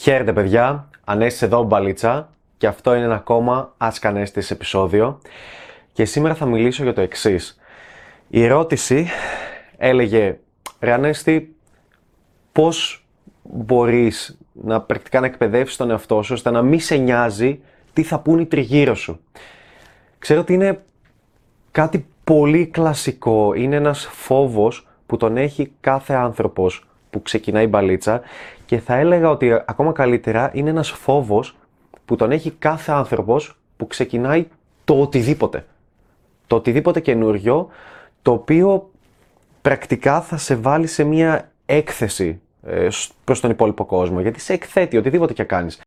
Χαίρετε παιδιά, Ανέστης εδώ μπαλίτσα και αυτό είναι ένα ακόμα Ask Ανέστης επεισόδιο και σήμερα θα μιλήσω για το εξής. Η ερώτηση έλεγε «Ρε Ανέστη, πώς μπορείς να πρακτικά να εκπαιδεύσεις τον εαυτό σου ώστε να μην σε νοιάζει τι θα πούν οι τριγύρω σου». Ξέρω ότι είναι κάτι πολύ κλασικό, είναι ένας φόβος που τον έχει κάθε άνθρωπος που ξεκινάει μπαλίτσα και θα έλεγα ότι ακόμα καλύτερα είναι ένας φόβος που τον έχει κάθε άνθρωπος που ξεκινάει το οτιδήποτε. Το οτιδήποτε καινούριο, το οποίο πρακτικά θα σε βάλει σε μια έκθεση ε, προς τον υπόλοιπο κόσμο, γιατί σε εκθέτει οτιδήποτε και κάνεις.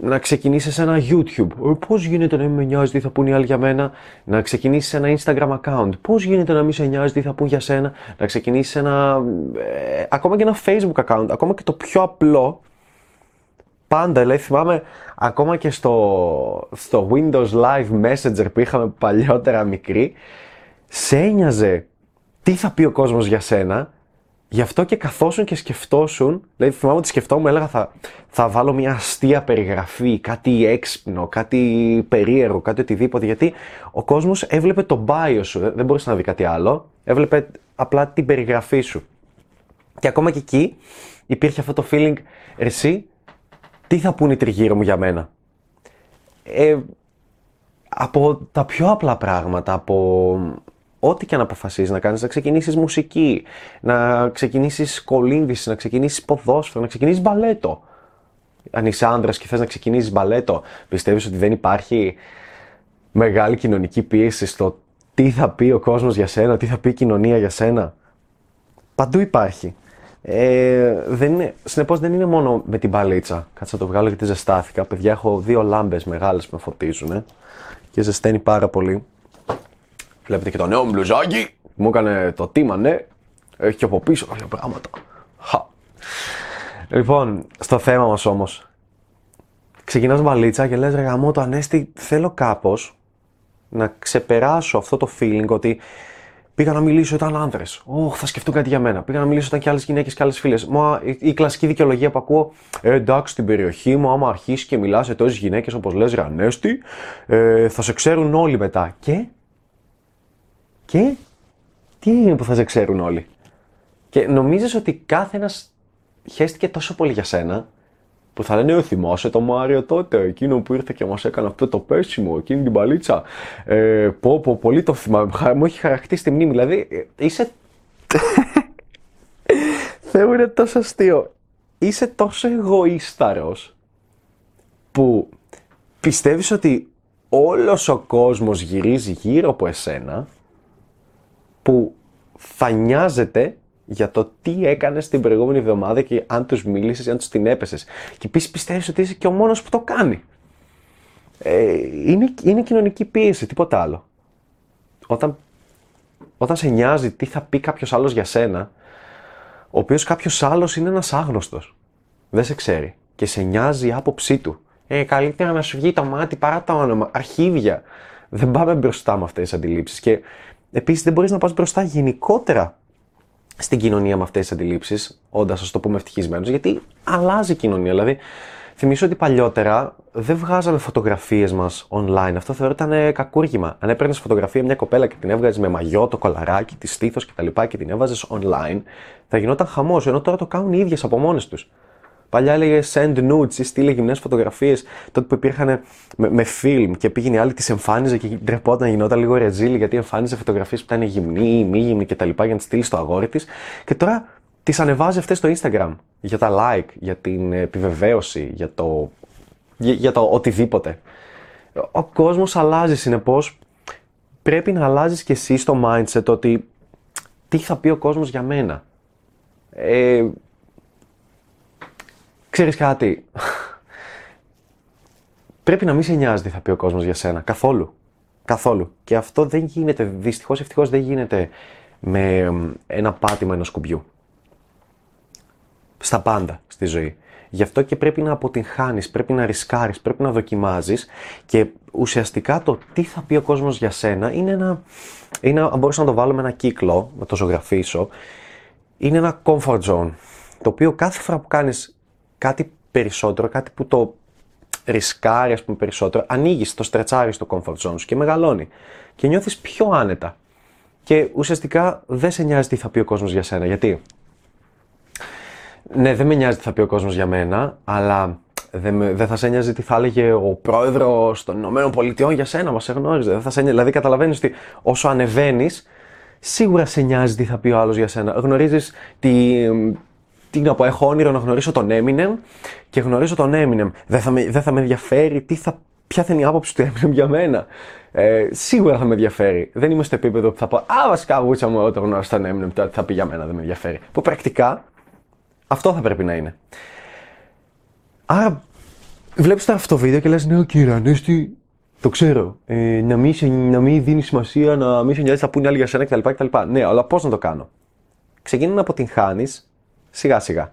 Να ξεκινήσεις ένα YouTube. Ε, Πώς γίνεται να μην με νοιάζει τι θα πούνε οι άλλοι για μένα; Να ξεκινήσεις ένα Instagram account. Πώς γίνεται να μην σε νοιάζει τι θα πούν για σένα; Να ξεκινήσεις ένα. Ε, ακόμα και ένα Facebook account. Ακόμα και το πιο απλό. Πάντα, δηλαδή θυμάμαι ακόμα και στο, στο Windows Live Messenger που είχαμε παλιότερα μικρή, σε ένοιαζε τι θα πει ο κόσμος για σένα Γι' αυτό και καθόσουν και σκεφτόσουν, δηλαδή θυμάμαι ότι σκεφτόμουν, έλεγα θα, θα βάλω μια αστεία περιγραφή, κάτι έξυπνο, κάτι περίεργο, κάτι οτιδήποτε, γιατί ο κόσμος έβλεπε το bio σου, δεν μπορούσε να δει κάτι άλλο, έβλεπε απλά την περιγραφή σου. Και ακόμα και εκεί υπήρχε αυτό το feeling, εσύ, τι θα πούνε οι τριγύρω μου για μένα; Ε, από τα πιο απλά πράγματα, από ό,τι και αν αποφασίσει να κάνεις, να ξεκινήσεις μουσική, να ξεκινήσεις κολύμβηση, να ξεκινήσεις ποδόσφαιρο, να ξεκινήσεις μπαλέτο. Αν είσαι άντρας και θες να ξεκινήσεις μπαλέτο, πιστεύεις ότι δεν υπάρχει μεγάλη κοινωνική πίεση στο τι θα πει ο κόσμος για σένα, τι θα πει η κοινωνία για σένα; Παντού υπάρχει. Ε, δεν είναι, συνεπώς δεν είναι μόνο με την μπαλίτσα. Κάτσε να το βγάλω γιατί ζεστάθηκα. Παιδιά, έχω δύο λάμπες μεγάλες που με φωτίζουν και ζεσταίνει πάρα πολύ. Βλέπετε και το νέο μου μπλουζάκι. Μου έκανε το τίμα, ναι. Έχει και από πίσω κάποια πράγματα. Χα. Λοιπόν, στο θέμα μας όμως. Ξεκινάς μπαλίτσα και λες ρε γαμό το ανέστη θέλω κάπως να ξεπεράσω αυτό το feeling ότι πήγα να μιλήσω ήταν άντρε. Ωχ, θα σκεφτούν κάτι για μένα. Πήγα να μιλήσω ήταν και άλλες γυναίκες και άλλες φίλες. Μα η, η, κλασική δικαιολογία που ακούω, ε, εντάξει, στην περιοχή μου, άμα αρχίσεις και μιλάς σε τόσε γυναίκες όπως λες, Ρανέστη, ε, θα σε ξέρουν όλοι μετά. Και και τι είναι που θα σε ξέρουν όλοι; Και νομίζεις ότι κάθε ένας χέστηκε τόσο πολύ για σένα, που θα λένε, «Ε, θυμάσαι το Μάριο τότε, εκείνο που ήρθε και μας έκανε αυτό το πέσιμο, εκείνη την παλίτσα. Ε, πω, πω, πολύ το θυμάμαι, μου έχει χαρακτεί στη μνήμη, δηλαδή ε, είσαι... Θεού είναι τόσο αστείο. Είσαι τόσο εγωίσταρος που πιστεύεις ότι όλος ο κόσμος γυρίζει γύρω από εσένα που θα νοιάζεται για το τι έκανες την προηγούμενη εβδομάδα και αν τους μίλησες, αν τους την έπεσες. Και επίσης πιστεύεις ότι είσαι και ο μόνος που το κάνει. Ε, είναι, είναι κοινωνική πίεση, τίποτα άλλο. Όταν, όταν σε νοιάζει τι θα πει κάποιος άλλος για σένα, ο οποίος κάποιος άλλος είναι ένας άγνωστος. Δεν σε ξέρει. Και σε νοιάζει η άποψή του. Ε, καλύτερα να σου βγει το μάτι παρά το όνομα. Αρχίδια. Δεν πάμε μπροστά με αυτές τις αντιλήψεις. Και Επίσης, δεν μπορείς να πας μπροστά γενικότερα στην κοινωνία με αυτές τις αντιλήψεις, όντας, ας το πούμε, ευτυχισμένος, γιατί αλλάζει η κοινωνία. Δηλαδή, θυμίσω ότι παλιότερα δεν βγάζαμε φωτογραφίες μας online. Αυτό θεωρείται ε, κακούργημα. Αν έπαιρνες φωτογραφία μια κοπέλα και την έβγαζες με μαγιό, το κολαράκι, τη στήθος κτλ. Και, και την έβαζες online, θα γινόταν χαμός. Ενώ τώρα το κάνουν οι ίδιες από μόνες τους. Παλιά έλεγε send nudes ή στείλε γυμνές φωτογραφίες τότε που υπήρχαν με, με φιλμ και πήγαινε η άλλη, τις εμφάνιζε και ντρεπόταν, γινόταν λίγο ρεζίλη γιατί εμφάνιζε φωτογραφίες που ήταν γυμνή ή μη γυμνή κτλ. για να τις στείλει στο αγόρι της. Και τώρα τις ανεβάζει αυτές στο Instagram για τα like, για την επιβεβαίωση, για το, για, για το οτιδήποτε. Ο κόσμος αλλάζει συνεπώς. Πρέπει να αλλάζεις και εσύ στο mindset ότι τι θα πει ο κόσμος για μένα. Ε, Ξέρεις κάτι, πρέπει να μην σε νοιάζει τι θα πει ο κόσμος για σένα, καθόλου. Καθόλου. Και αυτό δεν γίνεται, δυστυχώς ευτυχώς δεν γίνεται με ένα πάτημα ενός κουμπιού. Στα πάντα στη ζωή. Γι' αυτό και πρέπει να αποτυγχάνεις, πρέπει να ρισκάρεις, πρέπει να δοκιμάζεις και ουσιαστικά το τι θα πει ο κόσμος για σένα είναι ένα, είναι, αν μπορούσα να το βάλω με ένα κύκλο, να το ζωγραφίσω, είναι ένα comfort zone, το οποίο κάθε φορά που κάνεις κάτι περισσότερο, κάτι που το ρισκάρει ας πούμε περισσότερο, ανοίγεις, το στρετσάρεις το comfort zone σου και μεγαλώνει και νιώθεις πιο άνετα. Και ουσιαστικά δεν σε νοιάζει τι θα πει ο κόσμος για σένα. Γιατί; Ναι, δεν με νοιάζει τι θα πει ο κόσμος για μένα, αλλά δεν, δεν θα σε νοιάζει τι θα έλεγε ο πρόεδρος των Ηνωμένων Πολιτειών για σένα, μα εγνώριζε. Δεν θα σε δηλαδή, καταλαβαίνεις ότι όσο ανεβαίνεις, σίγουρα σε νοιάζει τι θα πει ο άλλος για σένα. Γνωρίζεις τι, τι να πω, έχω όνειρο να γνωρίσω τον Eminem και γνωρίζω τον Eminem. Δεν θα με, δεν θα με ενδιαφέρει τι θα, ποια θα είναι η άποψη του Eminem για μένα. Ε, σίγουρα θα με ενδιαφέρει. Δεν είμαι στο επίπεδο που θα πω Α, βασικά, βούτσα μου, όταν γνώρισα τον Eminem, τι θα πει για μένα, δεν με ενδιαφέρει. Που πρακτικά αυτό θα πρέπει να είναι. Άρα, βλέπεις τώρα αυτό το βίντεο και λες, ναι, κύριε Ανέστη, το ξέρω. Ε, να, μην, να μην δίνεις σημασία, να μην σε νοιάζει, θα πούνε άλλοι για σένα κτλ. κτλ. Ναι, αλλά πώς να το κάνω. Ξεκινά να αποτυγχάνει σιγά σιγά.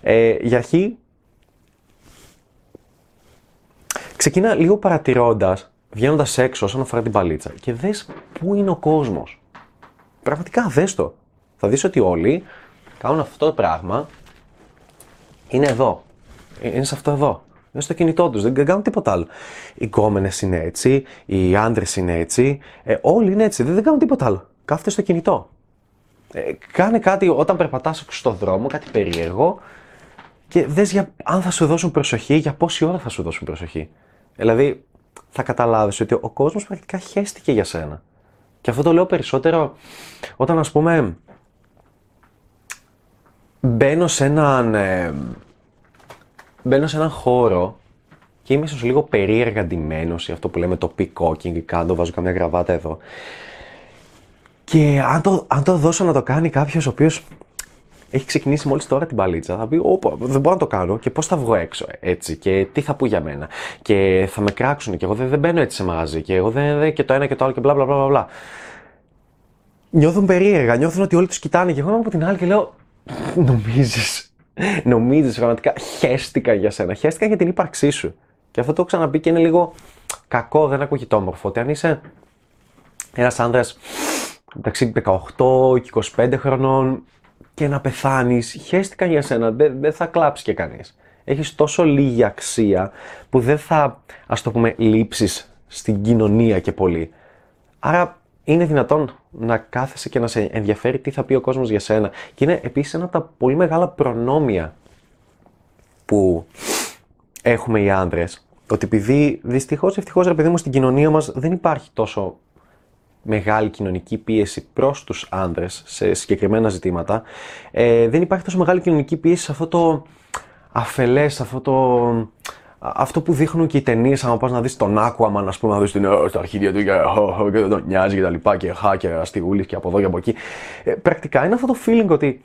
Ε, για αρχή, ξεκινά λίγο παρατηρώντας, βγαίνοντας έξω όσον αφορά την παλίτσα και δες πού είναι ο κόσμος. Πραγματικά δες το. Θα δεις ότι όλοι κάνουν αυτό το πράγμα είναι εδώ. Είναι σε αυτό εδώ. Είναι στο κινητό τους. Δεν κάνουν τίποτα άλλο. Οι κόμενε είναι έτσι, οι άντρες είναι έτσι. Ε, όλοι είναι έτσι. Δεν, δεν κάνουν τίποτα άλλο. Κάθεται στο κινητό. Ε, κάνε κάτι όταν περπατάς στον δρόμο, κάτι περίεργο και δες για, αν θα σου δώσουν προσοχή, για πόση ώρα θα σου δώσουν προσοχή. Δηλαδή, θα καταλάβεις ότι ο κόσμος πρακτικά χέστηκε για σένα. Και αυτό το λέω περισσότερο όταν, ας πούμε, μπαίνω σε έναν, ε, μπαίνω σε έναν χώρο και είμαι ίσως λίγο περίεργα ντυμένος ή αυτό που λέμε το peacocking κάτω, βάζω καμιά γραβάτα εδώ. Και αν το, αν το δώσω να το κάνει κάποιος ο οποίος έχει ξεκινήσει μόλις τώρα την παλίτσα, θα πει Ωπα, δεν μπορώ να το κάνω και πώς θα βγω έξω έτσι και τι θα πω για μένα και θα με κράξουν και εγώ δεν, δεν μπαίνω έτσι σε μαγαζί και εγώ δεν, δεν και το ένα και το άλλο και μπλα μπλα μπλα μπλα. Νιώθουν περίεργα, νιώθουν ότι όλοι τους κοιτάνε και εγώ από την άλλη και λέω νομίζεις, νομίζεις πραγματικά χέστηκα για σένα, χέστηκα για την ύπαρξή σου. Και αυτό το έχω ξαναπεί και είναι λίγο κακό, δεν ακούγεται όμορφο. Ότι αν είσαι ένας άνδρας μεταξύ 18 και 25 χρονών και να πεθάνεις, χέστηκα για σένα, δεν, δεν θα κλάψει και κανείς. Έχεις τόσο λίγη αξία που δεν θα, ας το πούμε, λείψεις στην κοινωνία και πολύ. Άρα είναι δυνατόν να κάθεσαι και να σε ενδιαφέρει τι θα πει ο κόσμος για σένα. Και είναι επίσης ένα από τα πολύ μεγάλα προνόμια που έχουμε οι άντρες. Ότι επειδή δυστυχώς, ευτυχώς ρε παιδί μου στην κοινωνία μας δεν υπάρχει τόσο μεγάλη κοινωνική πίεση προς τους άντρες σε συγκεκριμένα ζητήματα, ε, δεν υπάρχει τόσο μεγάλη κοινωνική πίεση σε αυτό το αφελές, αυτό το αυτό που δείχνουν και οι ταινίες, αν πας να δεις τον Aquaman, ας πούμε, να δεις την στα αρχίδια του και, και δεν τον νοιάζει και τα λοιπά και χά και αστιγούλης και από εδώ και από εκεί. Ε, πρακτικά είναι αυτό το feeling ότι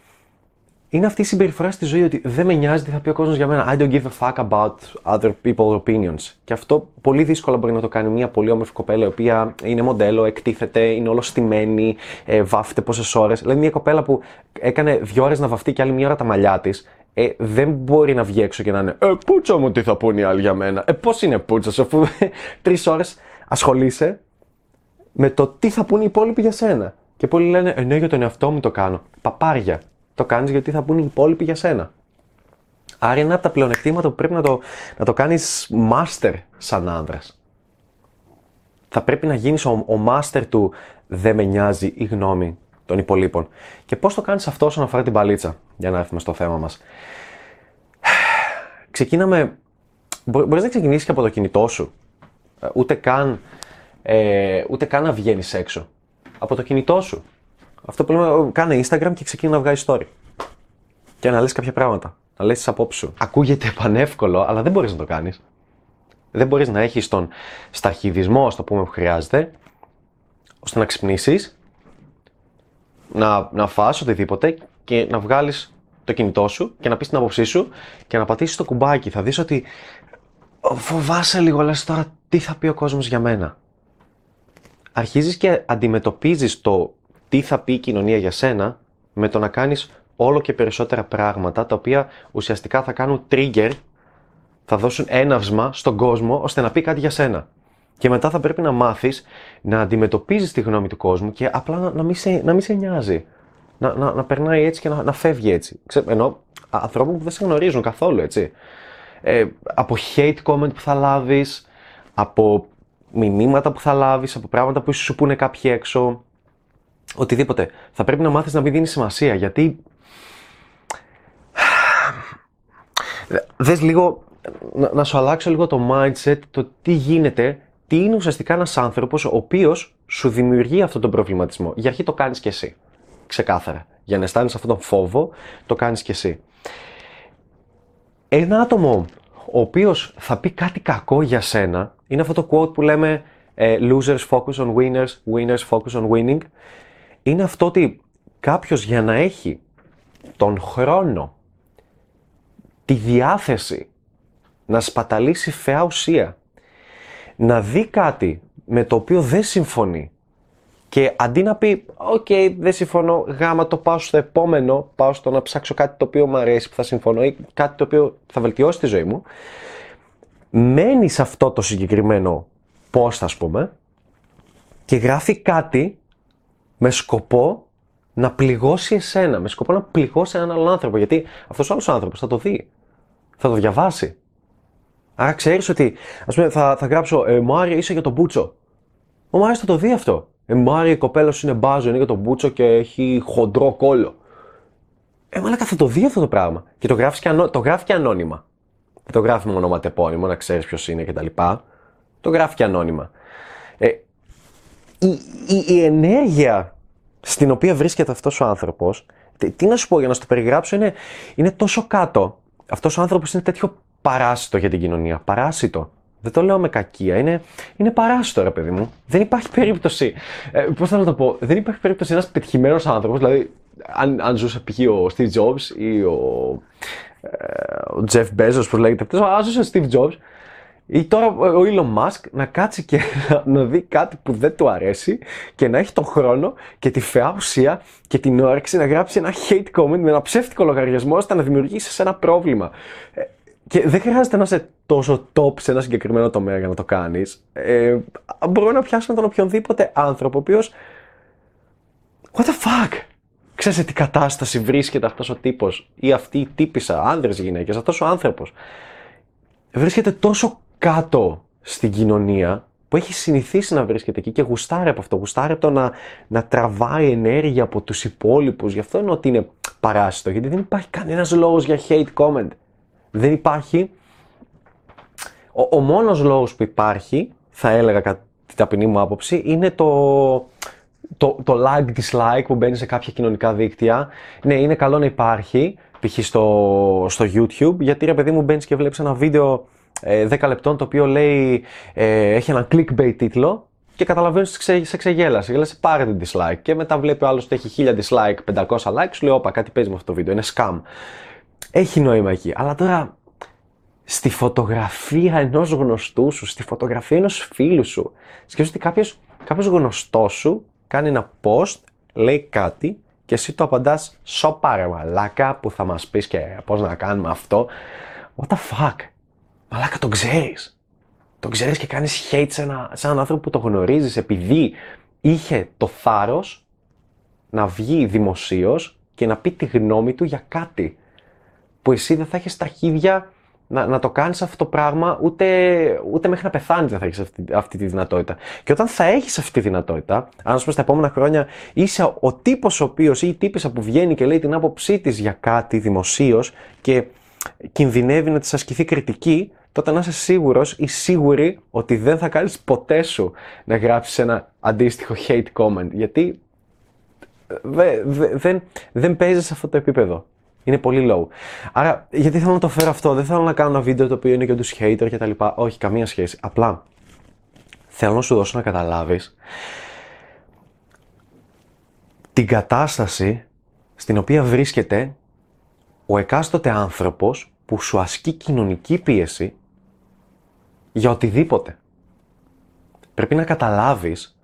είναι αυτή η συμπεριφορά στη ζωή ότι δεν με νοιάζει τι θα πει ο κόσμος για μένα. I don't give a fuck about other people's opinions. Και αυτό πολύ δύσκολα μπορεί να το κάνει μια πολύ όμορφη κοπέλα η οποία είναι μοντέλο, εκτίθεται, είναι όλο στημένη, ε, βάφεται πόσες ώρες. Δηλαδή μια κοπέλα που έκανε δύο ώρες να βαφτεί και άλλη μια ώρα τα μαλλιά της ε, δεν μπορεί να βγει έξω και να είναι Ε, πούτσα μου, τι θα πούνε οι άλλοι για μένα. Ε, πώς είναι πούτσας, αφού τρεις ώρες ασχολείσαι με το τι θα πούνε οι υπόλοιποι για σένα. Και πολλοί λένε Ε, ναι, για τον εαυτό μου το κάνω. Παπάρια. Το κάνεις γιατί θα πούνε οι υπόλοιποι για σένα. Άρα είναι από τα πλεονεκτήματα που πρέπει να το, να το κάνεις master σαν άνδρας. Θα πρέπει να γίνεις ο, ο master του δεν με νοιάζει η γνώμη των υπολείπων. Και πώς το κάνεις αυτό όσον αφορά την παλίτσα, για να έρθουμε στο θέμα μας. Ξεκίναμε. Μπορείς να ξεκινήσεις και από το κινητό σου. Ε, ούτε καν, ε, ούτε καν να βγαίνεις έξω. Από το κινητό σου. Αυτό που λέμε, κάνε Instagram και ξεκινά να βγάζει story. Και να λες κάποια πράγματα. Να λες τις απόψεις σου. Ακούγεται πανεύκολο, αλλά δεν μπορείς να το κάνεις. Δεν μπορείς να έχεις τον σταχυδισμό, στο πούμε, που χρειάζεται, ώστε να ξυπνήσεις να, να φας οτιδήποτε και να βγάλεις το κινητό σου και να πεις την άποψή σου και να πατήσεις το κουμπάκι. Θα δεις ότι φοβάσαι λίγο, λες τώρα τι θα πει ο κόσμος για μένα. Αρχίζεις και αντιμετωπίζεις το τι θα πει η κοινωνία για σένα με το να κάνεις όλο και περισσότερα πράγματα τα οποία ουσιαστικά θα κάνουν trigger, θα δώσουν έναυσμα στον κόσμο ώστε να πει κάτι για σένα. Και μετά θα πρέπει να μάθεις να αντιμετωπίζεις τη γνώμη του κόσμου και απλά να, να, μην, σε, να μην σε νοιάζει. Να, να, να περνάει έτσι και να, να φεύγει έτσι. Ξέ, ενώ ανθρώπου που δεν σε γνωρίζουν καθόλου, έτσι. Ε, από hate comment που θα λάβεις, από μηνύματα που θα λάβεις, από πράγματα που ίσως σου πούνε κάποιοι έξω, οτιδήποτε. Θα πρέπει να μάθεις να μην δίνεις σημασία, γιατί δες λίγο, να, να, σου αλλάξω λίγο το mindset, το τι γίνεται, τι είναι ουσιαστικά ένας άνθρωπος ο οποίος σου δημιουργεί αυτόν τον προβληματισμό. Για αρχή το κάνεις και εσύ, ξεκάθαρα. Για να αισθάνεσαι αυτόν τον φόβο, το κάνεις και εσύ. Ένα άτομο ο οποίος θα πει κάτι κακό για σένα, είναι αυτό το quote που λέμε ε, losers focus on winners, winners focus on winning. Είναι αυτό ότι κάποιος για να έχει τον χρόνο, τη διάθεση να σπαταλήσει φαιά ουσία, να δει κάτι με το οποίο δεν συμφωνεί και αντί να πει, οκ, δεν συμφωνώ, γάμα το πάω στο επόμενο, πάω στο να ψάξω κάτι το οποίο μου αρέσει, που θα συμφωνώ ή κάτι το οποίο θα βελτιώσει τη ζωή μου, μένει σε αυτό το συγκεκριμένο post, ας πούμε, και γράφει κάτι με σκοπό να πληγώσει εσένα, με σκοπό να πληγώσει έναν άλλον άνθρωπο. Γιατί αυτός ο άλλος άνθρωπος θα το δει, θα το διαβάσει. Άρα ξέρεις ότι, ας πούμε, θα, θα γράψω, ε, μου είσαι για τον Μπούτσο. Ο Μάριος θα το δει αυτό. Ε, Μάρι, η κοπέλα σου είναι μπάζο, είναι για τον Μπούτσο και έχει χοντρό κόλλο. Ε, μαλάκα θα το δει αυτό το πράγμα. Και το γράφεις και, ανώ... το γράφει και ανώνυμα. Δεν το γράφει με ονοματεπώνυμο, να ξέρεις ποιος είναι κτλ. Το γράφει και ανώνυμα. Ε, η, η, η ενέργεια στην οποία βρίσκεται αυτός ο άνθρωπος, τι, τι, να σου πω για να σου το περιγράψω, είναι, είναι τόσο κάτω. Αυτός ο άνθρωπος είναι τέτοιο παράσιτο για την κοινωνία. Παράσιτο. Δεν το λέω με κακία. Είναι, είναι παράστο, ρε παιδί μου. Δεν υπάρχει περίπτωση. Ε, Πώς θα το πω, δεν υπάρχει περίπτωση ένας πετυχημένος άνθρωπος, δηλαδή αν, αν ζούσε π.χ. ο Steve Jobs ή ο, ε, ο Jeff Bezos, πώς λέγεται αυτός, αν ζούσε ο Steve Jobs ή τώρα ο Elon Musk να κάτσει και να, δει κάτι που δεν του αρέσει και να έχει τον χρόνο και τη φαιά ουσία και την όρεξη να γράψει ένα hate comment με ένα ψεύτικο λογαριασμό ώστε να δημιουργήσει ένα πρόβλημα. Ε, και δεν χρειάζεται να είσαι τόσο top σε ένα συγκεκριμένο τομέα για να το κάνεις. Ε, μπορούμε να πιάσουμε τον οποιονδήποτε άνθρωπο ο οποίος. What the fuck! Ξέρεις σε τι κατάσταση βρίσκεται αυτός ο τύπος ή αυτή η τύπησα, άνδρες γυναίκες, αυτός ο άνθρωπος. Βρίσκεται τόσο κάτω στην κοινωνία που έχει συνηθίσει να βρίσκεται εκεί και γουστάρει από αυτό. Γουστάρει από το να, να τραβάει ενέργεια από τους υπόλοιπους. Γι' αυτό είναι ότι είναι παράσιτο, γιατί δεν υπάρχει κανένας λόγος για hate comment. Δεν υπάρχει. Ο, ο μόνος λόγος που υπάρχει, θα έλεγα κατά την ταπεινή μου άποψη, είναι το, το, το like dislike που μπαίνει σε κάποια κοινωνικά δίκτυα. Ναι, είναι καλό να υπάρχει, π.χ. Στο, στο YouTube, γιατί ρε παιδί μου μπαίνεις και βλέπεις ένα βίντεο ε, 10 λεπτών το οποίο λέει, ε, έχει ένα clickbait τίτλο και καταλαβαίνεις ότι ξε, σε ξεγέλασε. Γέλασε πάρε την dislike. Και μετά βλέπει ο άλλος ότι έχει 1000 dislike, 500 like, σου λέει: Όπα, κάτι παίζει με αυτό το βίντεο, είναι scam έχει νόημα εκεί. Αλλά τώρα στη φωτογραφία ενός γνωστού σου, στη φωτογραφία ενός φίλου σου, σκέφτεσαι ότι κάποιος κάποιος γνωστός σου κάνει ένα post, λέει κάτι και εσύ το απαντάς σοπάρε μαλάκα που θα μας πεις και πώς να κάνουμε αυτό. What the fuck; Μαλάκα το ξέρεις. Το ξέρεις και κάνεις hate σε, ένα, σε έναν άνθρωπο που το γνωρίζεις επειδή είχε το θάρρος να βγει δημοσίως και να πει τη γνώμη του για κάτι που εσύ δεν θα έχεις τα χίδια να, να το κάνεις αυτό το πράγμα, ούτε, ούτε μέχρι να πεθάνεις δεν θα έχεις αυτή, αυτή τη δυνατότητα. Και όταν θα έχεις αυτή τη δυνατότητα, αν πούμε στα επόμενα χρόνια είσαι ο τύπος ο οποίος ή η τύπησα που βγαίνει και λέει την άποψή της για κάτι δημοσίως και κινδυνεύει να της ασκηθεί κριτική, τότε να είσαι σίγουρος ή σίγουρη ότι δεν θα κάνεις ποτέ σου να γράψεις ένα αντίστοιχο hate comment. Γιατί δεν, δεν, δεν παίζεις σε αυτό το επίπεδο. Είναι πολύ low. Άρα, γιατί θέλω να το φέρω αυτό, δεν θέλω να κάνω ένα βίντεο το οποίο είναι για τους hater και τα λοιπά. Όχι, καμία σχέση. Απλά θέλω να σου δώσω να καταλάβεις την κατάσταση στην οποία βρίσκεται ο εκάστοτε άνθρωπος που σου ασκεί κοινωνική πίεση για οτιδήποτε. Πρέπει να καταλάβεις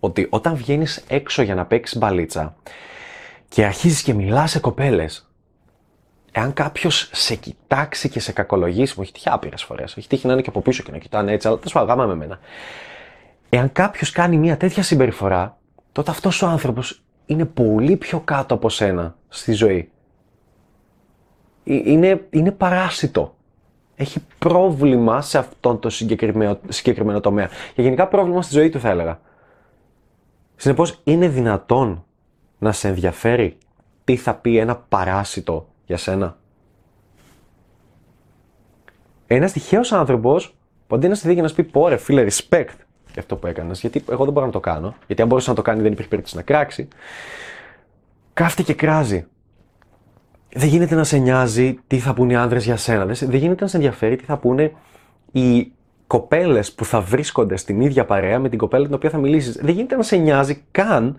ότι όταν βγαίνεις έξω για να παίξεις μπαλίτσα και αρχίζεις και μιλάς σε κοπέλες, εάν κάποιος σε κοιτάξει και σε κακολογήσει, μου έχει τύχει άπειρες φορές. Έχει τύχει να είναι και από πίσω και να κοιτάνε έτσι, αλλά τέλος πάντων, με μένα. Εάν κάποιος κάνει μια τέτοια συμπεριφορά, τότε αυτός ο άνθρωπος είναι πολύ πιο κάτω από σένα στη ζωή. Ε, είναι, είναι παράσιτο. Έχει πρόβλημα σε αυτόν το συγκεκριμένο, συγκεκριμένο τομέα. Και γενικά πρόβλημα στη ζωή του θα έλεγα. Συνεπώς, είναι δυνατόν να σε ενδιαφέρει τι θα πει ένα παράσιτο για σένα; Ένας τυχαίος άνθρωπος που αντί να στη δει και να σου πει: Πόρε, φίλε, respect για αυτό που έκανες, γιατί εγώ δεν μπορώ να το κάνω, γιατί αν μπορούσε να το κάνει δεν υπήρχε περίπτωση να κράξει. Κάφτει και κράζει. Δεν γίνεται να σε νοιάζει τι θα πούνε οι άνδρες για σένα. Δεν γίνεται να σε ενδιαφέρει τι θα πούνε οι κοπέλες που θα βρίσκονται στην ίδια παρέα με την κοπέλα την οποία θα μιλήσεις. Δεν γίνεται να σε νοιάζει καν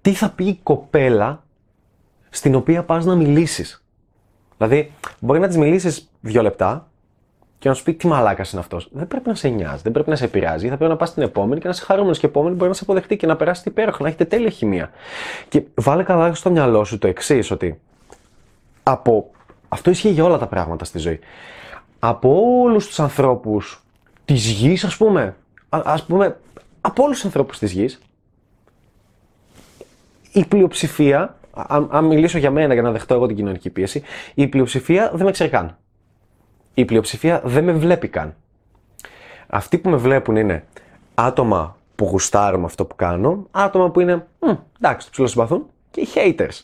τι θα πει η κοπέλα στην οποία πας να μιλήσεις. Δηλαδή, μπορεί να της μιλήσεις δύο λεπτά και να σου πει τι μαλάκας είναι αυτός. Δεν πρέπει να σε νοιάζει, δεν πρέπει να σε επηρεάζει. Θα πρέπει να πας στην επόμενη και να σε χαρούμενος και επόμενη μπορεί να σε αποδεχτεί και να περάσει υπέροχα, να έχετε τέλεια χημεία. Και βάλε καλά στο μυαλό σου το εξής, ότι από. Αυτό ισχύει για όλα τα πράγματα στη ζωή. Από όλους τους ανθρώπους της γης, ας πούμε, α πούμε, από όλους τους ανθρώπους της γης, η πλειοψηφία αν, αν μιλήσω για μένα για να δεχτώ εγώ την κοινωνική πίεση, η πλειοψηφία δεν με ξέρει καν. Η πλειοψηφία δεν με βλέπει καν. Αυτοί που με βλέπουν είναι άτομα που γουστάρουν αυτό που κάνω, άτομα που είναι, εντάξει, τους συμπαθούν, και οι haters.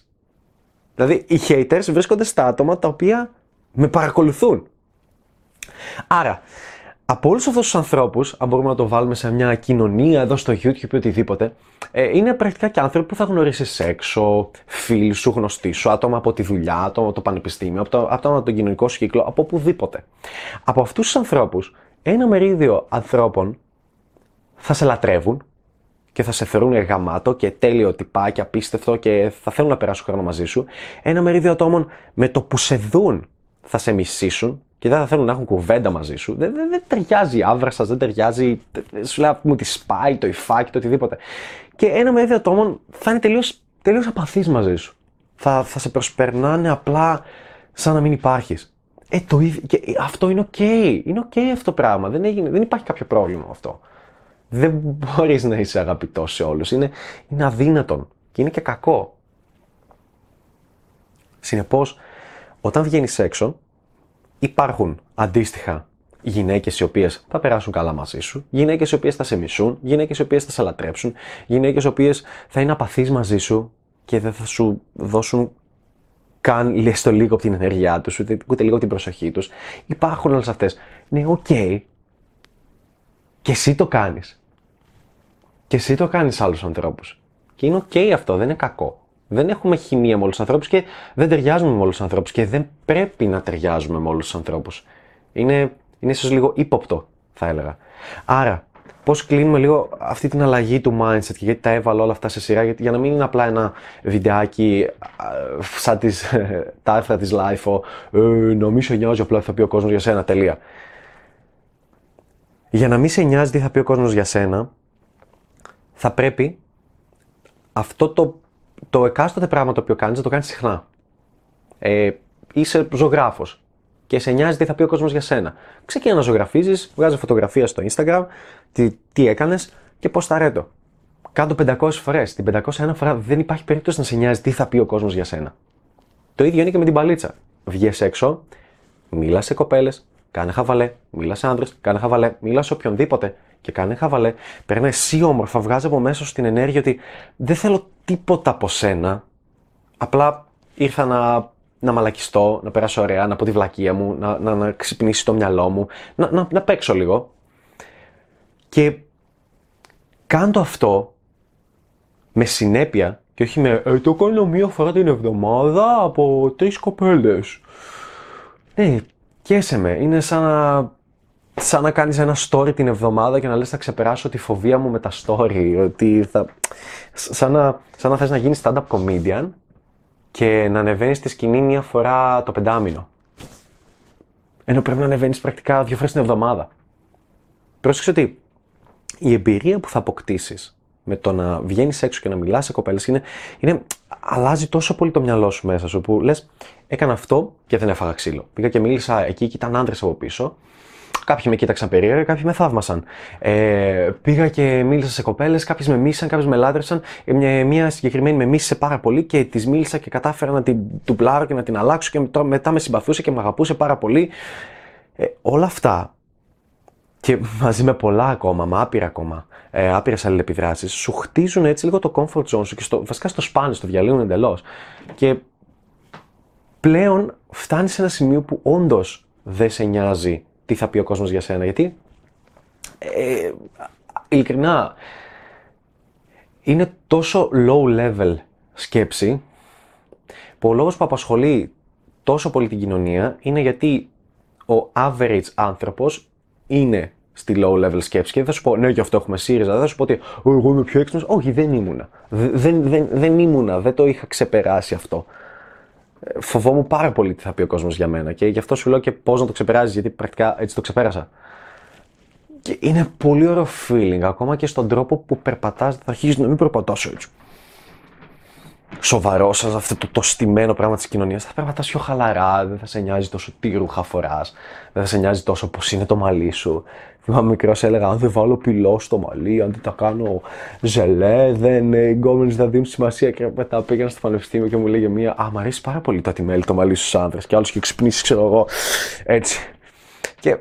Δηλαδή, οι haters βρίσκονται στα άτομα τα οποία με παρακολουθούν. Άρα, από όλους αυτούς τους ανθρώπους, αν μπορούμε να το βάλουμε σε μια κοινωνία εδώ στο YouTube ή οτιδήποτε, ε, είναι πρακτικά και άνθρωποι που θα γνωρίσεις έξω, φίλους σου, γνωστοί σου, άτομα από τη δουλειά, άτομα από το πανεπιστήμιο, από, το, από τον κοινωνικό σου κύκλο, από οπουδήποτε. Από αυτούς τους ανθρώπους, ένα μερίδιο ανθρώπων θα σε λατρεύουν και θα σε θεωρούν γαμάτο και τέλειο τυπάκι, απίστευτο και θα θέλουν να περάσουν χρόνο μαζί σου. Ένα μερίδιο ατόμων με το που σε δουν θα σε μισήσουν και δεν θα θέλουν να έχουν κουβέντα μαζί σου. Δεν, δεν, δεν ταιριάζει η άβρα σας, δεν ταιριάζει. Σου λέει μου τη σπάει, το υφάκι, το οτιδήποτε. Και ένα με ατόμων θα είναι τελείως τελείως απαθή μαζί σου. Θα, θα σε προσπερνάνε απλά σαν να μην υπάρχεις. Ε, το και αυτό είναι οκ. Είναι οκ αυτό το πράγμα. Δεν, έγινε, δεν υπάρχει κάποιο πρόβλημα με αυτό. Δεν μπορείς να είσαι αγαπητός σε όλους. Είναι, είναι αδύνατον. Και είναι και κακό. Συνεπώς, όταν βγαίνεις έξω, υπάρχουν αντίστοιχα γυναίκες οι οποίες θα περάσουν καλά μαζί σου, γυναίκες οι οποίες θα σε μισούν, γυναίκες οι οποίες θα σε λατρέψουν, γυναίκες οι οποίες θα είναι απαθείς μαζί σου και δεν θα σου δώσουν καν έστω λίγο από την ενέργειά τους, ούτε, ούτε λίγο από την προσοχή τους. Υπάρχουν όλες αυτές. Ναι, οκ. Okay. Και εσύ το κάνεις. Και εσύ το κάνεις άλλους ανθρώπους. Και είναι οκ okay αυτό, δεν είναι κακό. Δεν έχουμε χημεία με όλους τους ανθρώπους και δεν ταιριάζουμε με όλους τους ανθρώπους και δεν πρέπει να ταιριάζουμε με όλους τους ανθρώπους. Είναι, είναι ίσως λίγο ύποπτο, θα έλεγα. Άρα, πώς κλείνουμε λίγο αυτή την αλλαγή του mindset και γιατί τα έβαλα όλα αυτά σε σειρά, γιατί, για να μην είναι απλά ένα βιντεάκι σαν τις, τα άρθρα της Life, ε, να μην σε νοιάζει απλά τι θα πει ο κόσμος για σένα, τελεία. Για να μην σε νοιάζει τι θα πει ο κόσμος για σένα, θα πρέπει αυτό το το εκάστοτε πράγμα το οποίο κάνεις, να το κάνεις συχνά. Ε, είσαι ζωγράφος και σε νοιάζει τι θα πει ο κόσμος για σένα. Ξεκινά να ζωγραφίζεις, βγάζεις φωτογραφία στο Instagram, τι, τι έκανες και πώς τα ρέτω. Κάντο 500 φορές. Την 501 φορά δεν υπάρχει περίπτωση να σε νοιάζει τι θα πει ο κόσμος για σένα. Το ίδιο είναι και με την παλίτσα. Βγες έξω, μίλα σε κοπέλες, κάνε χαβαλέ, μίλα σε άντρες, κάνε χαβαλέ, μίλα σε οποιονδήποτε και κάνε χαβαλέ. Παίρνει εσύ όμορφα, βγάζει από μέσα σου την ενέργεια ότι δεν θέλω τίποτα από σένα. Απλά ήρθα να, να μαλακιστώ, να περάσω ωραία, να πω τη βλακεία μου, να, να, να ξυπνήσει το μυαλό μου, να, να, να παίξω λίγο. Και κάντο αυτό με συνέπεια και όχι με ε, το κάνω μία φορά την εβδομάδα από τρεις κοπέλες. Ναι, καίσε με. Είναι σαν να σαν να κάνεις ένα story την εβδομάδα και να λες θα ξεπεράσω τη φοβία μου με τα story. Ότι θα... σαν, να, σαν να θες να γίνεις stand-up comedian και να ανεβαίνεις στη σκηνή μία φορά το πεντάμινο. Ενώ πρέπει να ανεβαίνεις πρακτικά δύο φορές την εβδομάδα. Πρόσεξε ότι η εμπειρία που θα αποκτήσεις με το να βγαίνεις έξω και να μιλάς σε κοπέλες είναι, είναι. Αλλάζει τόσο πολύ το μυαλό σου μέσα σου που λες: Έκανα αυτό και δεν έφαγα ξύλο. Πήγα και μίλησα εκεί και ήταν άντρες από πίσω. Κάποιοι με κοίταξαν περίεργα, κάποιοι με θαύμασαν. Ε, πήγα και μίλησα σε κοπέλες, κάποιες με μίσαν, κάποιες με λάτρεψαν. Ε, μια, μια συγκεκριμένη με μίσησε πάρα πολύ και της μίλησα και κατάφερα να την τουπλάρω και να την αλλάξω και μετά με συμπαθούσε και με αγαπούσε πάρα πολύ. Ε, όλα αυτά και μαζί με πολλά ακόμα, με άπειρα ακόμα, ε, άπειρες αλληλεπιδράσεις, σου χτίζουν έτσι λίγο το comfort zone σου και στο, βασικά στο σπάνι, στο διαλύουν εντελώς. Και πλέον φτάνεις σε ένα σημείο που όντως δεν σε νοιάζει τι θα πει ο κόσμος για σένα. Γιατί, ε, ειλικρινά, είναι τόσο low level σκέψη που ο λόγος που απασχολεί τόσο πολύ την κοινωνία είναι γιατί ο average άνθρωπος είναι στη low level σκέψη και δεν θα σου πω ναι γι' αυτό έχουμε ΣΥΡΙΖΑ, δεν θα σου πω ότι εγώ είμαι πιο έξυπνος, όχι δεν ήμουνα, δεν, δεν, δεν ήμουνα, δεν το είχα ξεπεράσει αυτό. Ε, φοβόμουν πάρα πολύ τι θα πει ο κόσμος για μένα και γι' αυτό σου λέω και πώς να το ξεπεράσει, γιατί πρακτικά έτσι το ξεπέρασα. Και είναι πολύ ωραίο feeling, ακόμα και στον τρόπο που περπατάς, θα αρχίσεις να μην περπατάς έτσι σοβαρός σα αυτό το, το στημένο πράγμα της κοινωνίας, θα περπατάς πιο χαλαρά, δεν θα σε νοιάζει τόσο τι ρούχα φοράς, δεν θα σε νοιάζει τόσο πώς είναι το μαλλί σου. Θυμάμαι μικρός έλεγα: Αν δεν βάλω πυλό στο μαλλί, αν δεν τα κάνω ζελέ, δεν οι γκόμενες θα δίνουν σημασία. Και μετά πήγαινα στο πανεπιστήμιο και μου λέγε μία: Α, μου αρέσει πάρα πολύ το ατιμέλι το μαλλί στους άντρε. Και άλλο και ξυπνήσεις, ξέρω εγώ. Έτσι. Και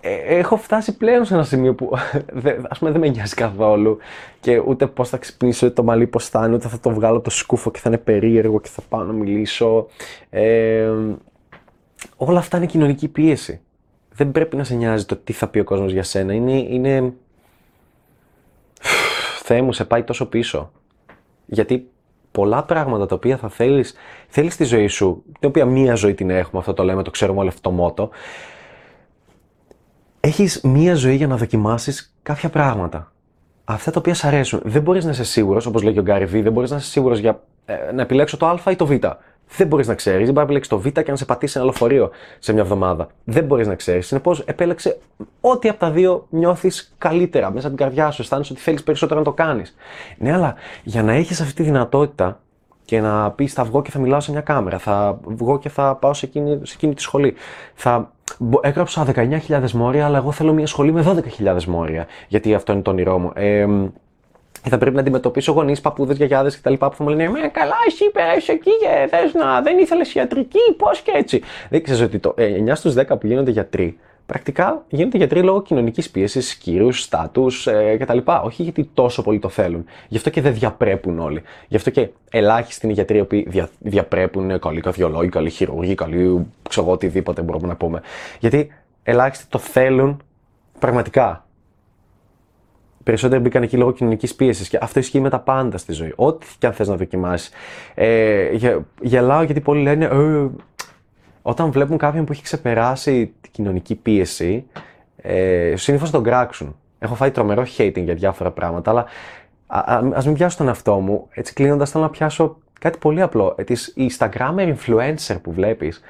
ε, έχω φτάσει πλέον σε ένα σημείο που ας πούμε δεν με νοιάζει καθόλου και ούτε πώς θα ξυπνήσω ούτε το μαλλί πώς θα είναι, ούτε θα το βγάλω το σκούφο και θα είναι περίεργο και θα πάω να μιλήσω. Ε, όλα αυτά είναι κοινωνική πίεση. Δεν πρέπει να σε νοιάζει το τι θα πει ο κόσμος για σένα. Είναι, είναι... Θεέ μου, σε πάει τόσο πίσω. Γιατί πολλά πράγματα τα οποία θα θέλεις, θέλεις στη ζωή σου, την οποία μία ζωή την έχουμε, αυτό το λέμε, το ξέρουμε όλο αυτό το μότο, έχεις μία ζωή για να δοκιμάσεις κάποια πράγματα. Αυτά τα οποία σ' αρέσουν. Δεν μπορείς να είσαι σίγουρος, όπως λέει και ο Γκάρι Βι, δεν μπορείς να είσαι σίγουρος για ε, να επιλέξω το Α ή το Β. Δεν μπορείς να ξέρεις. Δεν μπορεί να επιλέξεις το Β και να σε πατήσει ένα λεωφορείο σε μια εβδομάδα. Δεν μπορείς να ξέρεις. Συνεπώς, επέλεξε ό,τι από τα δύο νιώθεις καλύτερα μέσα από την καρδιά σου. Αισθάνεσαι ότι θέλεις περισσότερο να το κάνεις. Ναι, αλλά για να έχεις αυτή τη δυνατότητα και να πεις θα βγω και θα μιλάω σε μια κάμερα, θα βγω και θα πάω σε εκείνη, σε εκείνη τη σχολή. Θα έγραψα 19.000 μόρια, αλλά εγώ θέλω μια σχολή με 12.000 μόρια. Γιατί αυτό είναι το όνειρό μου. Ε, θα πρέπει να αντιμετωπίσω γονείς, παππούδες, γιαγιάδες κτλ. που θα μου λένε Με καλά, εσύ πέρασε εκεί και θες να δεν ήθελες ιατρική, πώς και έτσι. Δεν ξέρεις ότι το 9 ε, στους 10 που γίνονται γιατροί πρακτικά γίνονται γιατροί λόγω κοινωνικής πίεσης, κύρου, στάτους ε, κτλ. Όχι γιατί τόσο πολύ το θέλουν. Γι' αυτό και δεν διαπρέπουν όλοι. Γι' αυτό και ελάχιστοι είναι οι γιατροί οι οποίοι δια, διαπρέπουν καλοί καρδιολόγοι, καλοί χειρούργοι, καλοί ξέρω οτιδήποτε μπορούμε να πούμε. Γιατί ελάχιστοι το θέλουν πραγματικά. Περισσότεροι μπήκαν εκεί λόγω κοινωνικής πίεσης και αυτό ισχύει με τα πάντα στη ζωή. Ό,τι και αν θες να δοκιμάσεις. Ε, γελάω γιατί πολλοί λένε ε, όταν βλέπουν κάποιον που έχει ξεπεράσει την κοινωνική πίεση, ε, συνήθως τον κράξουν. Έχω φάει τρομερό hating για διάφορα πράγματα, αλλά α μην πιάσω τον εαυτό μου. Έτσι κλείνοντας, θέλω να πιάσω κάτι πολύ απλό. Ε, τις Instagrammer influencer που βλέπεις.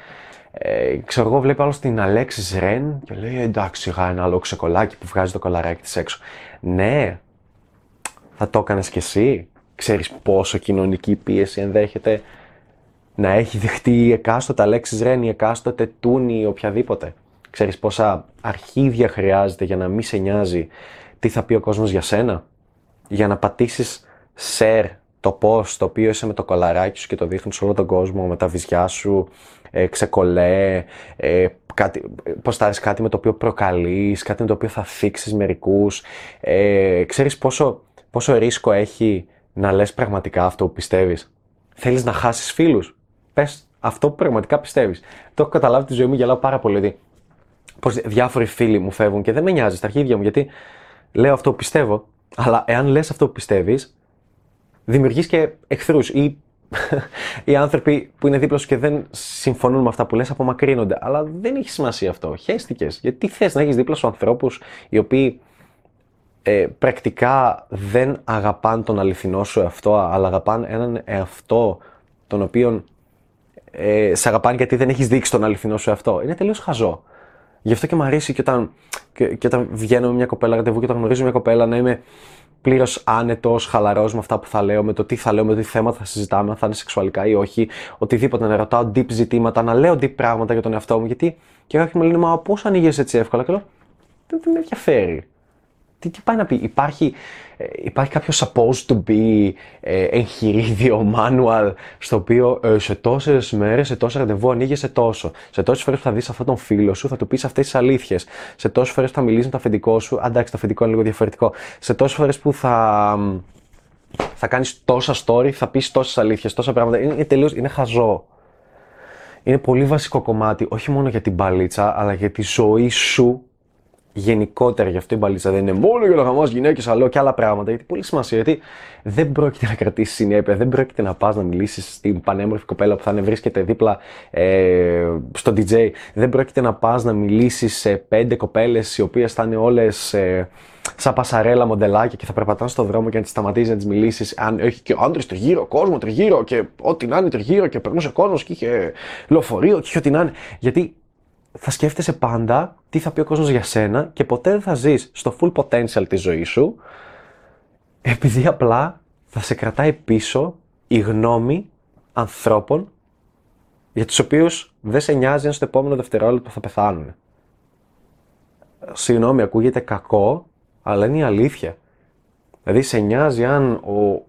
Ε, ξέρω εγώ, βλέπει άλλο την Αλέξη Ρεν και λέει εντάξει, είχα ένα άλλο ξεκολάκι που βγάζει το κολαράκι της έξω. Ναι, θα το έκανες κι εσύ. Ξέρεις πόσο κοινωνική πίεση ενδέχεται να έχει δεχτεί η εκάστοτε Αλέξης Ρέν, η εκάστοτε Τούνη ή οποιαδήποτε. Ξέρεις πόσα αρχίδια χρειάζεται για να μην σε νοιάζει τι θα πει ο κόσμος για σένα; Για να πατήσεις share το post το οποίο είσαι με το κολαράκι σου και το δείχνεις σε όλο τον κόσμο με τα βυζιά σου, ε, ξεκολέ, ε, κάτι, ποστάρεις κάτι με το οποίο προκαλείς, κάτι με το οποίο θα θίξεις μερικούς. Ε, ξέρεις πόσο, πόσο ρίσκο έχει να λες πραγματικά αυτό που πιστεύεις; Θέλεις να χάσεις φίλους; Πες αυτό που πραγματικά πιστεύεις. Το έχω καταλάβει τη ζωή μου, γελάω πάρα πολύ. Δηλαδή, πως διάφοροι φίλοι μου φεύγουν και δεν με νοιάζει στα αρχίδια μου γιατί λέω αυτό που πιστεύω, αλλά εάν λες αυτό που πιστεύεις, δημιουργείς και εχθρούς ή οι άνθρωποι που είναι δίπλα σου και δεν συμφωνούν με αυτά που λες απομακρύνονται. Αλλά δεν έχει σημασία αυτό. Χαίστηκες. Γιατί θες να έχεις δίπλα σου ανθρώπους οι οποίοι ε, πρακτικά δεν αγαπάνε τον αληθινό σου εαυτό, αλλά αγαπάνε έναν εαυτό τον οποίον ε, σε αγαπάνε γιατί δεν έχεις δείξει τον αληθινό σου αυτό. Είναι τελείως χαζό. Γι' αυτό και μου αρέσει και όταν, και, και όταν βγαίνω με μια κοπέλα ραντεβού και όταν γνωρίζω μια κοπέλα να είμαι πλήρως άνετος, χαλαρός με αυτά που θα λέω, με το τι θα λέω, με το τι θέματα θα συζητάμε, αν θα είναι σεξουαλικά ή όχι, οτιδήποτε, να ρωτάω deep ζητήματα, να λέω deep πράγματα για τον εαυτό μου. Γιατί και κάποιοι μου λένε, Μα πώς ανοίγεις έτσι εύκολα, και λέω, Δεν, δεν με ενδιαφέρει. Τι, τι πάει να πει, υπάρχει, ε, υπάρχει κάποιος supposed to be ε, εγχειρίδιο, manual, στο οποίο ε, σε τόσες μέρες, σε τόσα ραντεβού ανοίγεσαι τόσο. Σε τόσες φορές που θα δεις αυτόν τον φίλο σου, θα του πεις αυτές τις αλήθειες. Σε τόσες φορές που θα μιλήσει με το αφεντικό σου, αντάξει, το αφεντικό είναι λίγο διαφορετικό. Σε τόσες φορές που θα, θα κάνεις τόσα story, θα πεις τόσες αλήθειες, τόσα πράγματα. Είναι, είναι τελείως, είναι χαζό. Είναι πολύ βασικό κομμάτι, όχι μόνο για την μπαλίτσα, αλλά για τη ζωή σου γενικότερα γι' αυτό η μπαλίτσα δεν είναι μόνο για να χαμάς γυναίκες, αλλά και άλλα πράγματα. Γιατί πολύ σημασία, γιατί δεν πρόκειται να κρατήσεις συνέπεια, δεν πρόκειται να πας να μιλήσεις στην πανέμορφη κοπέλα που θα είναι βρίσκεται δίπλα ε, στο DJ, δεν πρόκειται να πας να μιλήσεις σε πέντε κοπέλες οι οποίες θα είναι όλες ε, σαν πασαρέλα μοντελάκια και θα περπατάνε στον δρόμο και να τις σταματήσεις να τις μιλήσεις. Αν έχει και άντρε τριγύρω, κόσμος τριγύρω και ό,τι να είναι τριγύρω και περνούσε κόσμος και είχε λεωφορείο και είχε ό,τι να είναι. Γιατί θα σκέφτεσαι πάντα τι θα πει ο κόσμος για σένα και ποτέ δεν θα ζεις στο full potential της ζωής σου επειδή απλά θα σε κρατάει πίσω η γνώμη ανθρώπων για τους οποίους δεν σε νοιάζει αν στο επόμενο δευτερόλεπτο θα πεθάνουν. Συγγνώμη, ακούγεται κακό, αλλά είναι η αλήθεια. Δηλαδή σε νοιάζει αν ο,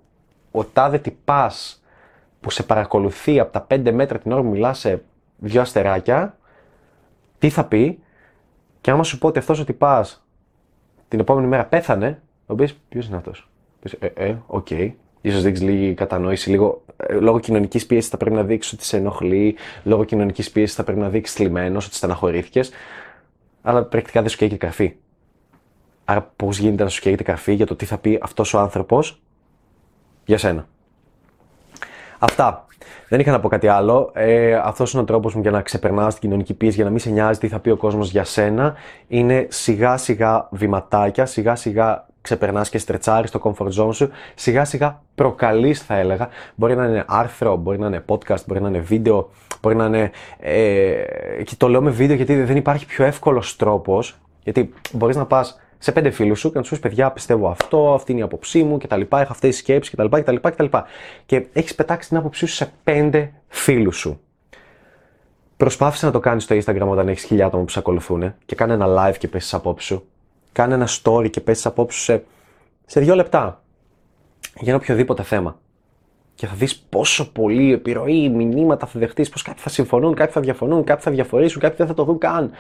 ο τάδε τυπάς που σε παρακολουθεί από τα 5 μέτρα την ώρα που μιλάς σε δυο αστεράκια, τι θα πει και άμα σου πω ότι αυτός ο τυπάς την επόμενη μέρα πέθανε, θα πει ποιος είναι αυτός; Ε, ε, οκ. Okay. Θα δείξεις λίγη κατανόηση, λίγο. Ε, λόγω κοινωνικής πίεσης θα πρέπει να δείξεις ότι σε ενοχλεί, λόγω κοινωνικής πίεσης θα πρέπει να δείξεις θλιμμένος, ότι στεναχωρήθηκες. Αλλά πρακτικά δεν σου καίγεται καρφί. Άρα, πώς γίνεται να σου καίγεται καρφί για το τι θα πει αυτός ο άνθρωπος για σένα; Αυτά. Δεν είχα να πω κάτι άλλο. Ε, Αυτός είναι ο τρόπος μου για να ξεπερνά την κοινωνική πίεση, για να μην σε νοιάζει τι θα πει ο κόσμος για σένα. Είναι σιγά σιγά βηματάκια, σιγά σιγά ξεπερνάς και στρετσάρεις το comfort zone σου, σιγά σιγά προκαλείς, θα έλεγα. Μπορεί να είναι άρθρο, μπορεί να είναι podcast, μπορεί να είναι βίντεο, μπορεί να είναι. Ε, και το λέω με βίντεο γιατί δεν υπάρχει πιο εύκολος τρόπος. Γιατί μπορείς να πας σε πέντε φίλους σου και να τους πεις: Παιδιά, πιστεύω αυτό, αυτή είναι η άποψή μου κτλ. Έχω αυτές τις σκέψεις κτλ. κτλ, κτλ. Και έχεις πετάξει την άποψή σου σε πέντε φίλους σου. Προσπάθησε να το κάνεις στο Instagram όταν έχεις χιλιάδε άτομα που σε ακολουθούν και κάνε ένα live και πέσει απόψη σου. Κάνε ένα story και πέσει απόψη σου σε, σε δύο λεπτά. Για ένα οποιοδήποτε θέμα. Και θα δεις πόσο πολύ επιρροή, μηνύματα θα δεχτείς, πως κάποιοι θα συμφωνούν, κάποιοι θα διαφωνούν, κάποιοι θα διαφορήσουν, κάποιοι δεν θα το δουν καν.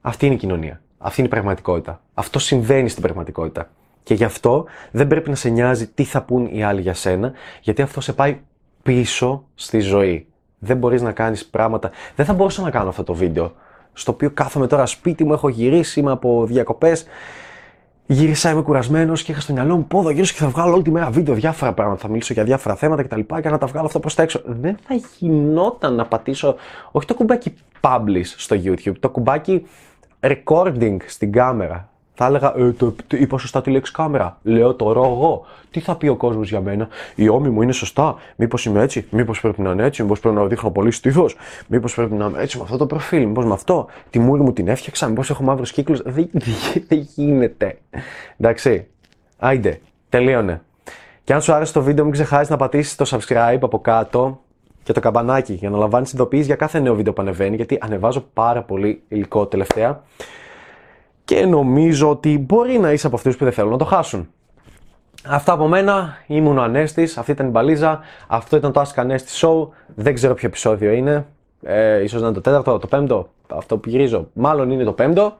Αυτή είναι η κοινωνία. Αυτή είναι η πραγματικότητα. Αυτό συμβαίνει στην πραγματικότητα. Και γι' αυτό δεν πρέπει να σε νοιάζει τι θα πούν οι άλλοι για σένα, γιατί αυτό σε πάει πίσω στη ζωή. Δεν μπορείς να κάνεις πράγματα. Δεν θα μπορούσα να κάνω αυτό το βίντεο. Στο οποίο κάθομαι τώρα σπίτι μου, έχω γυρίσει, είμαι από διακοπές. Γύρισα, είμαι κουρασμένος και είχα στο μυαλό μου πόδο γύρω και θα βγάλω όλη τη μέρα βίντεο, διάφορα πράγματα. Θα μιλήσω για διάφορα θέματα κτλ. Και, και να τα βγάλω αυτά προς τα έξω. Δεν θα γινόταν να πατήσω, όχι το κουμπάκι publish στο YouTube, το κουμπάκι recording στην κάμερα. Θα έλεγα, ε, το, το, είπα σωστά τη λέξη κάμερα. Λέω τώρα εγώ. Τι θα πει ο κόσμος για μένα; Η ώμη μου είναι σωστά. Μήπως είμαι έτσι; Μήπως πρέπει να είναι έτσι; Μήπως πρέπει να δείχνω πολύ στήθος; Μήπως πρέπει να είμαι έτσι με αυτό το προφίλ; Μήπως με αυτό; Τη μούρη μου την έφτιαξα; Μήπως έχω μαύρους κύκλους; Δεν, δεν γίνεται. Εντάξει. Άιντε. Τελείωνε. Και αν σου άρεσε το βίντεο, μην ξεχάσεις να πατήσεις το subscribe από κάτω και το καμπανάκι για να λαμβάνεις ειδοποιήσεις για κάθε νέο βίντεο που ανεβαίνει, γιατί ανεβάζω πάρα πολύ υλικό τελευταία. Και νομίζω ότι μπορεί να είσαι από αυτούς που δεν θέλουν να το χάσουν. Αυτά από μένα. Ήμουν ο Ανέστης. Αυτή ήταν η μπαλίζα. Αυτό ήταν το Ask Ανέστη Show. Δεν ξέρω ποιο επεισόδιο είναι. Ε, ίσως να είναι το τέταρτο, το πέμπτο. Αυτό που γυρίζω. Μάλλον είναι το πέμπτο.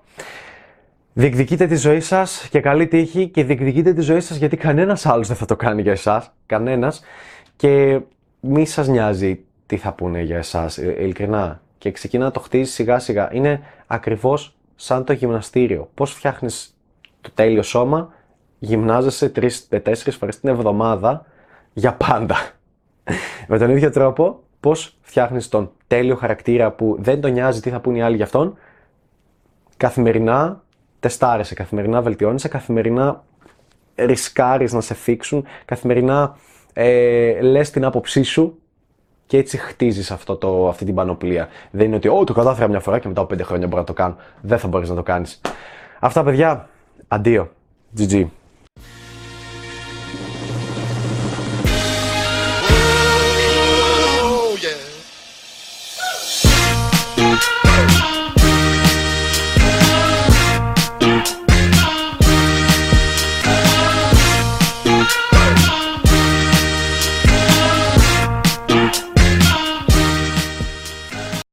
Διεκδικείτε τη ζωή σας και καλή τύχη και διεκδικείτε τη ζωή σας γιατί κανένας άλλος δεν θα το κάνει για εσάς. Κανένας. Και μη σας νοιάζει τι θα πούνε για εσάς, ε, ειλικρινά. Και ξεκινά να το χτίζει σιγά σιγά. Είναι ακριβώς σαν το γυμναστήριο. Πώς φτιάχνεις το τέλειο σώμα, γυμνάζεσαι τρει-τέσσερι φορές την εβδομάδα για πάντα. Με τον ίδιο τρόπο, πώς φτιάχνεις τον τέλειο χαρακτήρα που δεν τον νοιάζει τι θα πούνε οι άλλοι για αυτόν, καθημερινά τεστάρεσαι, καθημερινά βελτιώνεσαι, καθημερινά ρισκάρεις να σε φίξουν, καθημερινά ε, λες την άποψή σου Και έτσι χτίζεις αυτή την πανοπλία. Δεν είναι ότι, Ω, το κατάφερα μια φορά και μετά από 5 χρόνια μπορώ να το κάνω. Δεν θα μπορείς να το κάνεις. Αυτά, παιδιά. Αντίο. GG.